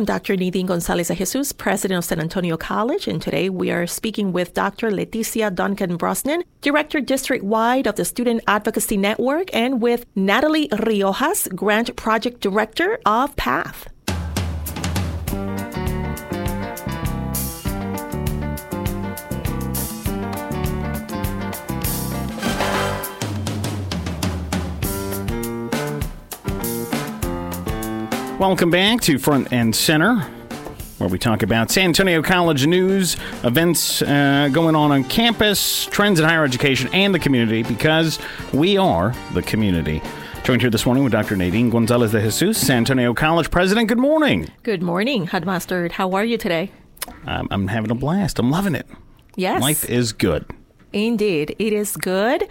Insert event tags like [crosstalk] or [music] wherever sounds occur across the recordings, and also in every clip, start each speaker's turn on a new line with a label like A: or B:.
A: I'm Dr. Naydeen Gonzalez de Jesus, president of San Antonio College, and today we are speaking with Dr. Leticia Duncan Brosnan, director district wide of the Student Advocacy Network, and with Nathalie Riojas, grant project director of PATH.
B: Welcome back to Front and Center, where we talk about San Antonio College news, events uh, going on on campus, trends in higher education, and the community, because we are the community. Joined here this morning with Dr. Naydeen Gonzalez de Jesus, San Antonio College president. Good morning.
A: Good morning, Hot Mustard. How are you today?
B: I'm, I'm having a blast. I'm loving it.
A: Yes.
B: Life is good.
A: Indeed, it is good.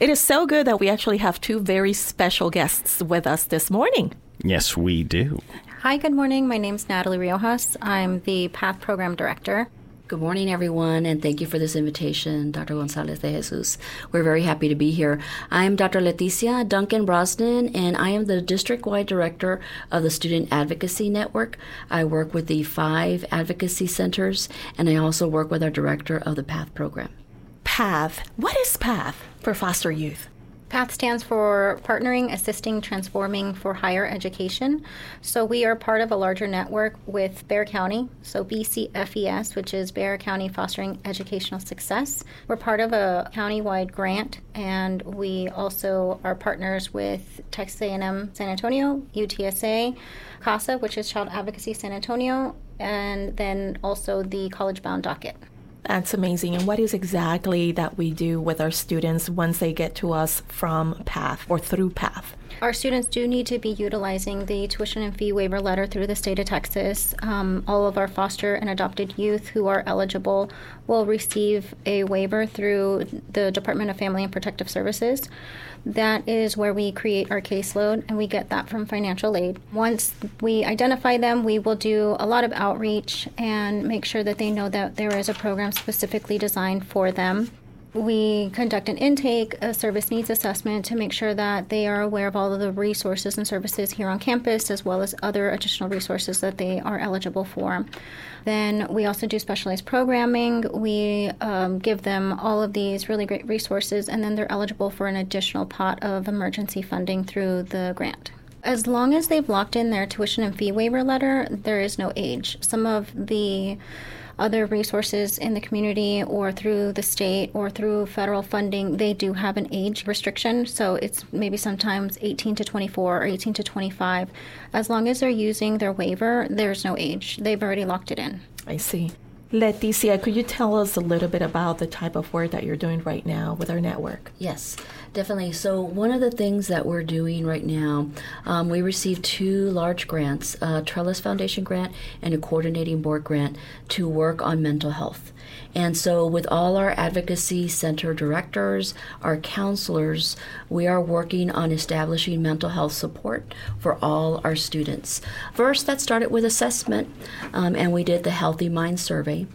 A: It is so good that we actually have two very special guests with us this morning.
B: Yes, we do.
C: Hi, good morning. My name is Nathalie Riojas. I'm the PATH Program Director.
D: Good morning, everyone, and thank you for this invitation, Dr. Gonzalez de Jesus. We're very happy to be here. I am Dr. Leticia Duncan Brosnan, and I am the district wide director of the Student Advocacy Network. I work with the five advocacy centers, and I also work with our director of the PATH program.
A: PATH. What is PATH for foster youth?
C: PATH stands for Partnering, Assisting, Transforming for Higher Education. So we are part of a larger network with Bexar County, so BCFES, which is Bexar County Fostering Educational Success. We're part of a county-wide grant, and we also are partners with Texas A&M San Antonio, UTSA, CASA, which is Child Advocacy San Antonio, and then also the College Bound Docket.
A: That's amazing. And what is exactly that we do with our students once they get to us from PATH or through PATH?
C: Our students do need to be utilizing the tuition and fee waiver letter through the state of Texas. Um, all of our foster and adopted youth who are eligible will receive a waiver through the Department of Family and Protective Services. That is where we create our caseload, and we get that from financial aid. Once we identify them, we will do a lot of outreach and make sure that they know that there is a program specifically designed for them we conduct an intake, a service needs assessment to make sure that they are aware of all of the resources and services here on campus, as well as other additional resources that they are eligible for. Then we also do specialized programming. We um, give them all of these really great resources, and then they're eligible for an additional pot of emergency funding through the grant as long as they've locked in their tuition and fee waiver letter, there is no age. Some of the other resources in the community or through the state or through federal funding, they do have an age restriction. So it's maybe sometimes 18 to 24 or 18 to 25. As long as they're using their waiver, there's no age. They've already locked it in.
A: I see. Leticia, could you tell us a little bit about the type of work that you're doing right now with our network?
D: Yes. Definitely. So, one of the things that we're doing right now, um, we received two large grants a Trellis Foundation grant and a coordinating board grant to work on mental health. And so, with all our advocacy center directors, our counselors, we are working on establishing mental health support for all our students. First, that started with assessment, um, and we did the Healthy Mind Survey.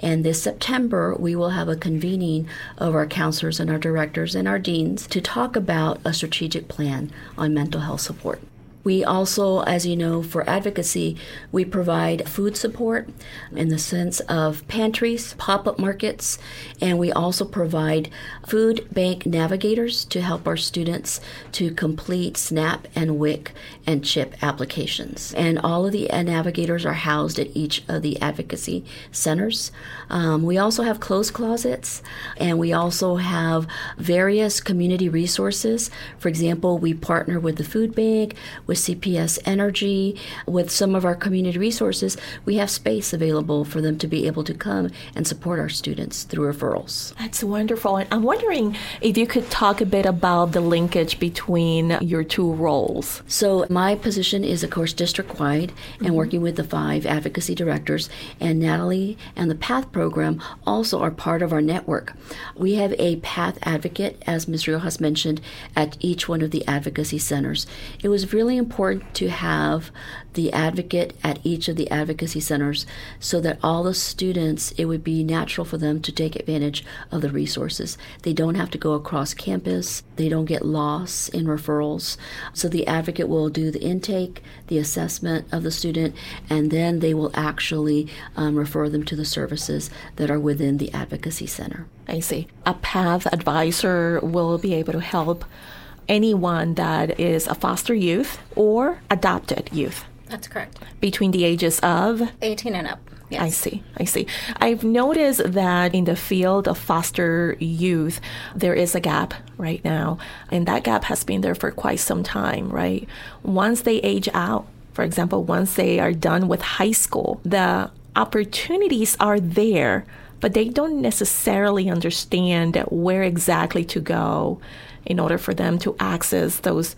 D: And this September, we will have a convening of our counselors and our directors and our deans to talk about a strategic plan on mental health support. We also, as you know, for advocacy, we provide food support in the sense of pantries, pop up markets, and we also provide food bank navigators to help our students to complete SNAP and WIC and CHIP applications. And all of the navigators are housed at each of the advocacy centers. Um, we also have clothes closets, and we also have various community resources. For example, we partner with the food bank, with CPS Energy, with some of our community resources. We have space available for them to be able to come and support our students through referrals.
A: That's wonderful. And I'm wondering if you could talk a bit about the linkage between your two roles.
D: So, my position is, of course, district wide and mm-hmm. working with the five advocacy directors, and Nathalie and the PATH program also are part of our network. We have a PATH advocate, as Ms. Riojas mentioned, at each one of the advocacy centers. It was really important to have the advocate at each of the advocacy centers so that all the students, it would be natural for them to take advantage of the resources. They don't have to go across campus, they don't get lost in referrals. So the advocate will do the intake, the assessment of the student, and then they will actually um, refer them to the services that are within the advocacy center.
A: I see. A PATH advisor will be able to help anyone that is a foster youth or adopted youth
C: That's correct.
A: between the ages of
C: 18 and up. Yes.
A: I see. I see. I've noticed that in the field of foster youth, there is a gap right now, and that gap has been there for quite some time, right? Once they age out, for example, once they are done with high school, the opportunities are there, but they don't necessarily understand where exactly to go in order for them to access those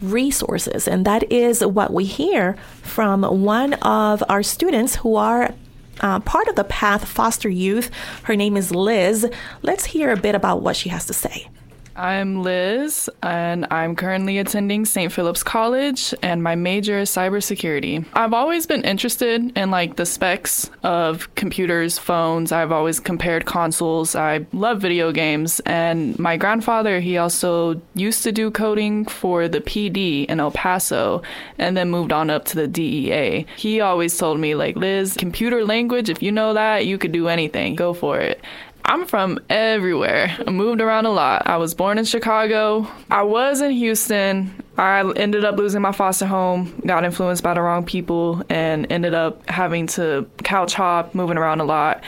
A: resources. And that is what we hear from one of our students who are uh, part of the Path Foster Youth. Her name is Liz. Let's hear a bit about what she has to say.
E: I'm Liz, and I'm currently attending St. Philip's College, and my major is cybersecurity. I've always been interested in like the specs of computers, phones. I've always compared consoles. I love video games, and my grandfather, he also used to do coding for the PD in El Paso, and then moved on up to the DEA. He always told me like, Liz, computer language, if you know that, you could do anything. Go for it. I'm from everywhere. I moved around a lot. I was born in Chicago. I was in Houston. I ended up losing my foster home, got influenced by the wrong people, and ended up having to couch hop, moving around a lot.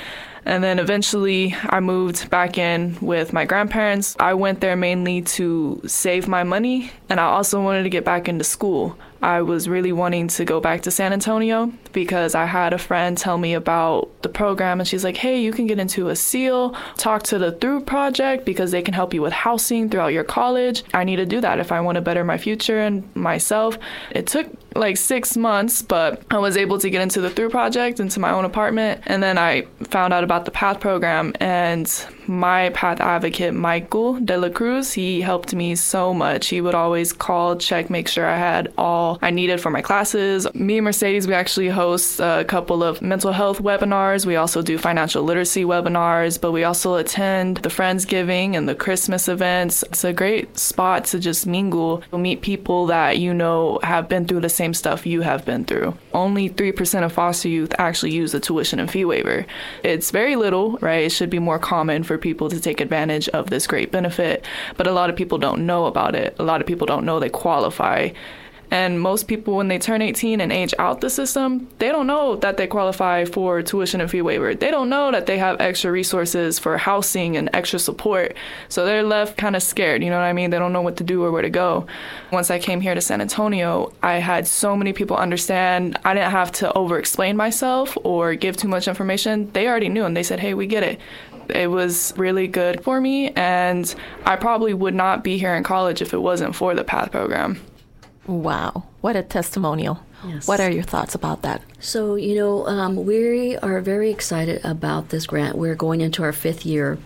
E: And then eventually I moved back in with my grandparents. I went there mainly to save my money, and I also wanted to get back into school. I was really wanting to go back to San Antonio because I had a friend tell me about the program and she's like, "Hey, you can get into a SEAL, talk to the Thru project because they can help you with housing throughout your college. I need to do that if I want to better my future and myself." It took like 6 months, but I was able to get into the Thru project into my own apartment and then I found out about the PATH program and my path advocate Michael De La Cruz, he helped me so much. He would always call, check, make sure I had all I needed for my classes. Me and Mercedes, we actually host a couple of mental health webinars. We also do financial literacy webinars, but we also attend the Friendsgiving and the Christmas events. It's a great spot to just mingle, meet people that you know have been through the same stuff you have been through. Only 3% of foster youth actually use the tuition and fee waiver. It's very little, right? It should be more common for people to take advantage of this great benefit, but a lot of people don't know about it. A lot of people don't know they qualify. And most people, when they turn 18 and age out the system, they don't know that they qualify for tuition and fee waiver. They don't know that they have extra resources for housing and extra support. So they're left kind of scared, you know what I mean? They don't know what to do or where to go. Once I came here to San Antonio, I had so many people understand. I didn't have to over explain myself or give too much information. They already knew and they said, hey, we get it. It was really good for me, and I probably would not be here in college if it wasn't for the PATH program.
A: Wow, what a testimonial.
D: Yes.
A: What are your thoughts about that?
D: So, you know, um, we are very excited about this grant. We're going into our fifth year,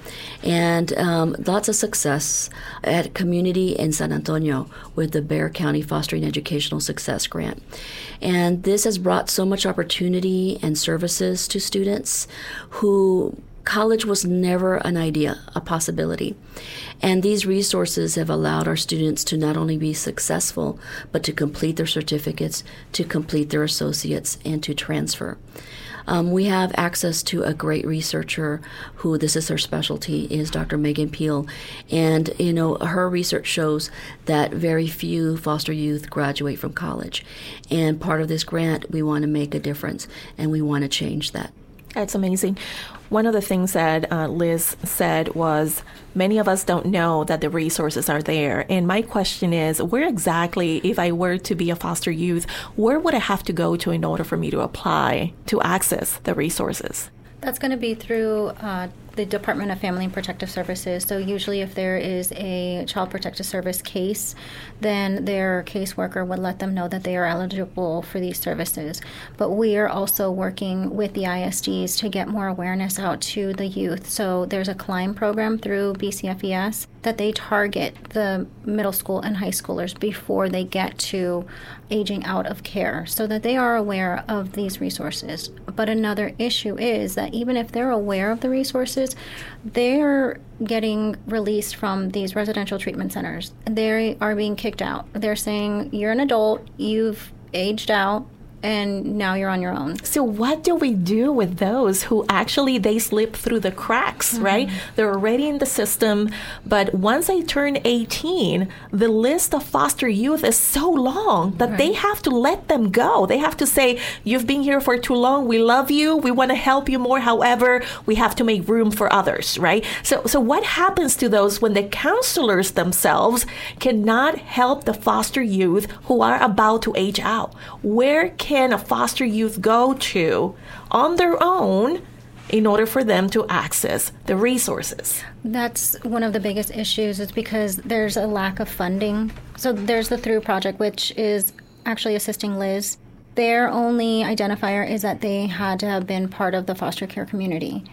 D: and um, lots of success at community in San Antonio with the Bexar County Fostering Educational Success Grant. And this has brought so much opportunity and services to students who college was never an idea, a possibility. And these resources have allowed our students to not only be successful, but to complete their certificates, to complete their associates, and to transfer. Um, we have access to a great researcher who this is her specialty is Dr. Megan Piel, and you know her research shows that very few foster youth graduate from college, and part of this grant we want to make a difference and we want to change that.
A: That's amazing. One of the things that uh, Liz said was many of us don't know that the resources are there. And my question is where exactly, if I were to be a foster youth, where would I have to go to in order for me to apply to access the resources?
C: That's going to be through uh, the Department of Family and Protective Services. So, usually, if there is a Child Protective Service case, then their caseworker would let them know that they are eligible for these services. But we are also working with the ISDs to get more awareness out to the youth. So, there's a CLIMB program through BCFES that they target the middle school and high schoolers before they get to aging out of care so that they are aware of these resources. But another issue is that even if they're aware of the resources, they're getting released from these residential treatment centers. They are being kicked out. They're saying, You're an adult, you've aged out, and now you're on your own.
A: So what do we do with those who actually they slip through the cracks, mm-hmm. right? They're already in the system, but once they turn 18, the list of foster youth is so long that right. they have to let them go. They have to say, "You've been here for too long. We love you. We want to help you more. However, we have to make room for others," right? So so what happens to those when the counselors themselves cannot help the foster youth who are about to age out? Where can can a foster youth go to on their own in order for them to access the resources?
C: That's one of the biggest issues is because there's a lack of funding. So there's the Thru project which is actually assisting Liz. Their only identifier is that they had to have been part of the foster care community.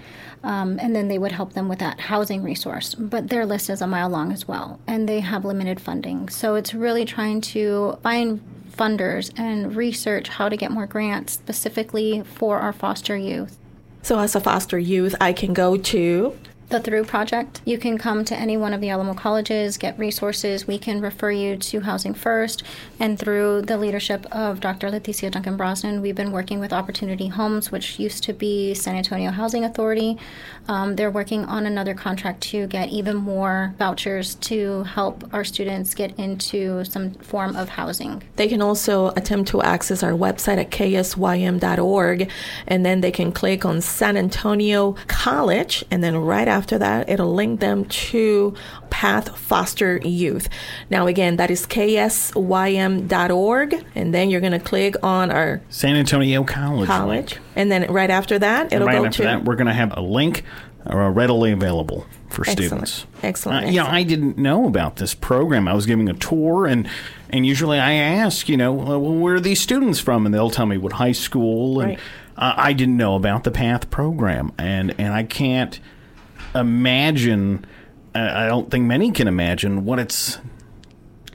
C: Um, and then they would help them with that housing resource. But their list is a mile long as well, and they have limited funding. So it's really trying to find funders and research how to get more grants specifically for our foster youth.
A: So, as a foster youth, I can go to
C: the Thru Project. You can come to any one of the Alamo colleges, get resources. We can refer you to Housing First. And through the leadership of Dr. Leticia Duncan Brosnan, we've been working with Opportunity Homes, which used to be San Antonio Housing Authority. Um, they're working on another contract to get even more vouchers to help our students get into some form of housing.
A: They can also attempt to access our website at ksym.org, and then they can click on San Antonio College, and then right after that, it'll link them to Path Foster Youth. Now, again, that is ksym.org, and then you're going to click on our
B: San Antonio College.
A: College, link. and then right after that, it'll
B: right
A: go
B: after
A: to.
B: that, we're going to have a link uh, readily available for
A: excellent.
B: students.
A: Excellent.
B: Uh, yeah, I didn't know about this program. I was giving a tour, and and usually I ask, you know, well, where are these students from, and they'll tell me what high school, and
A: right.
B: uh, I didn't know about the Path program, and and I can't imagine. I don't think many can imagine what it's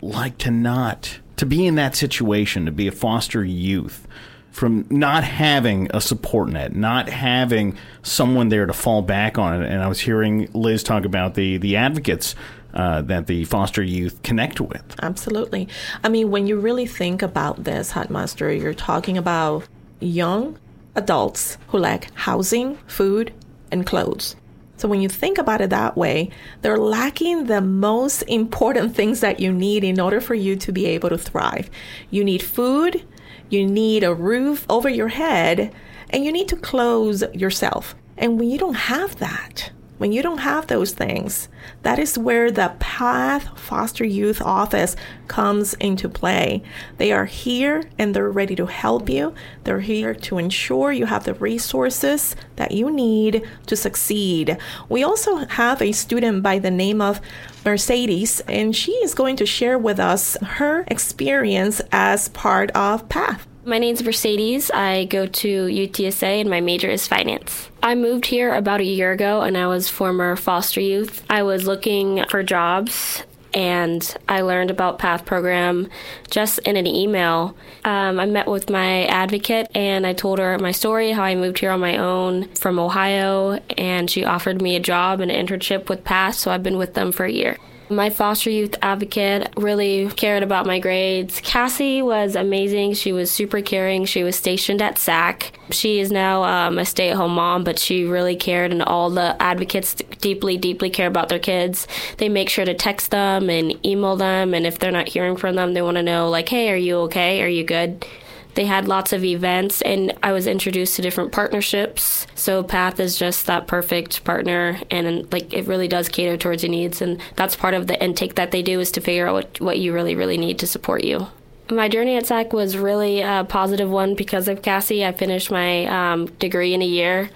B: like to not to be in that situation, to be a foster youth from not having a support net, not having someone there to fall back on. And I was hearing Liz talk about the the advocates uh, that the foster youth connect with.
A: Absolutely. I mean, when you really think about this, Hot Mustard, you're talking about young adults who lack housing, food, and clothes. So when you think about it that way, they're lacking the most important things that you need in order for you to be able to thrive. You need food, you need a roof over your head, and you need to clothe yourself. And when you don't have that, when you don't have those things, that is where the Path Foster Youth Office comes into play. They are here and they're ready to help you. They're here to ensure you have the resources that you need to succeed. We also have a student by the name of Mercedes, and she is going to share with us her experience as part of PATH.
F: My name is Mercedes. I go to UTSA and my major is finance. I moved here about a year ago and I was former foster youth. I was looking for jobs and I learned about PATH program just in an email. Um, I met with my advocate and I told her my story, how I moved here on my own from Ohio, and she offered me a job and an internship with PATH, so I've been with them for a year. My foster youth advocate really cared about my grades. Cassie was amazing. She was super caring. She was stationed at SAC. She is now um, a stay at home mom, but she really cared, and all the advocates deeply, deeply care about their kids. They make sure to text them and email them, and if they're not hearing from them, they want to know, like, hey, are you okay? Are you good? They had lots of events, and I was introduced to different partnerships. So Path is just that perfect partner, and like it really does cater towards your needs, and that's part of the intake that they do is to figure out what, what you really, really need to support you. My journey at SAC was really a positive one because of Cassie. I finished my um, degree in a year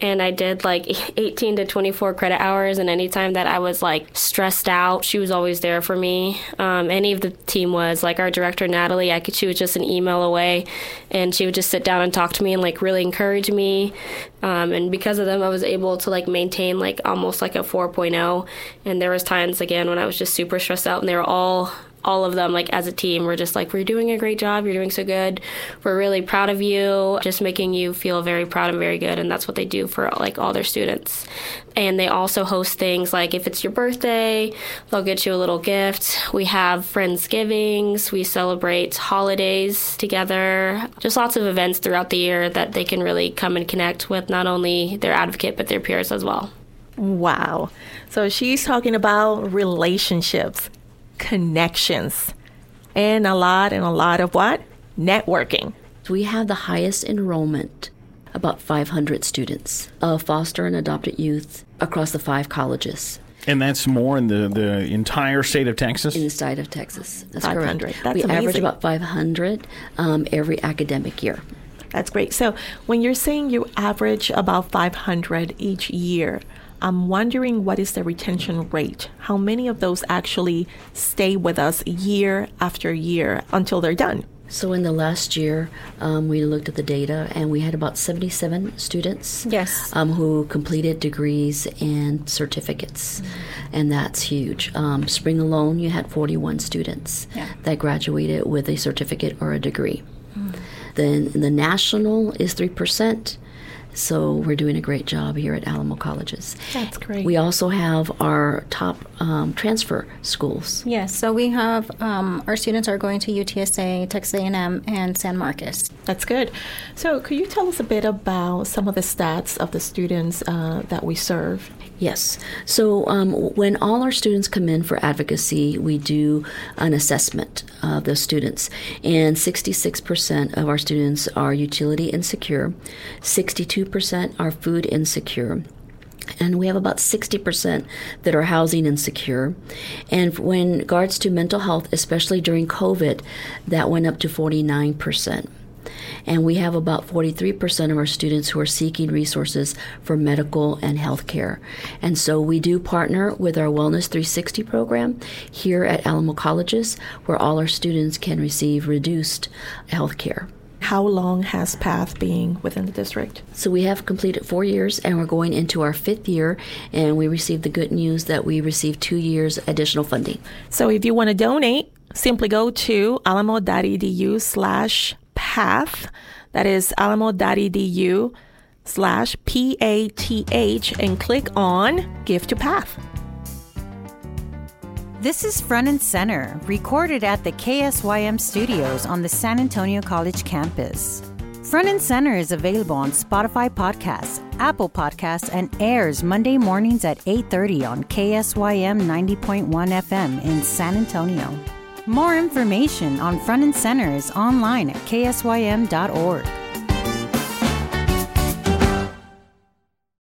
F: and I did like [laughs] 18 to 24 credit hours. And anytime that I was like stressed out, she was always there for me. Um, any of the team was like our director Nathalie. I could she was just an email away, and she would just sit down and talk to me and like really encourage me. Um, and because of them, I was able to like maintain like almost like a 4.0. And there was times again when I was just super stressed out, and they were all all of them, like as a team, were just like, we're doing a great job. You're doing so good. We're really proud of you. Just making you feel very proud and very good. And that's what they do for like all their students. And they also host things like if it's your birthday, they'll get you a little gift. We have Friendsgivings. We celebrate holidays together. Just lots of events throughout the year that they can really come and connect with not only their advocate, but their peers as well.
A: Wow. So she's talking about relationships connections and a lot and a lot of what? Networking.
D: We have the highest enrollment, about 500 students of foster and adopted youth across the five colleges.
B: And that's more in the, the entire state of Texas?
D: In the state of Texas. That's
A: 500.
D: correct.
A: That's
D: we
A: amazing.
D: average about 500 um, every academic year.
A: That's great. So when you're saying you average about 500 each year, I'm wondering what is the retention rate? How many of those actually stay with us year after year until they're done?
D: So in the last year, um, we looked at the data, and we had about 77 students.
C: Yes.
D: Um, who completed degrees and certificates, mm-hmm. and that's huge. Um, spring alone, you had 41 students
C: yeah.
D: that graduated with a certificate or a degree. Mm. Then the national is three percent. So we're doing a great job here at Alamo Colleges.
A: That's great.
D: We also have our top um, transfer schools.
C: Yes, so we have um, our students are going to UTSA, Texas A&M, and San Marcos.
A: That's good. So could you tell us a bit about some of the stats of the students uh, that we serve?
D: Yes. So um, when all our students come in for advocacy, we do an assessment of the students, and 66% of our students are utility insecure, 62% are food insecure. And we have about 60% that are housing insecure. And when regards to mental health, especially during COVID, that went up to 49%. And we have about 43% of our students who are seeking resources for medical and health care. And so we do partner with our Wellness 360 program here at Alamo Colleges, where all our students can receive reduced health care.
A: How long has PATH been within the district?
D: So we have completed four years and we're going into our fifth year and we received the good news that we received two years additional funding.
A: So if you want to donate, simply go to alamo.edu slash path. That is alamo.edu slash P-A-T-H and click on Give to Path.
G: This is Front and Center, recorded at the KSYM studios on the San Antonio College campus. Front and Center is available on Spotify Podcasts, Apple Podcasts, and airs Monday mornings at 8:30 on KSYM 90.1 FM in San Antonio. More information on Front and Center is online at ksym.org.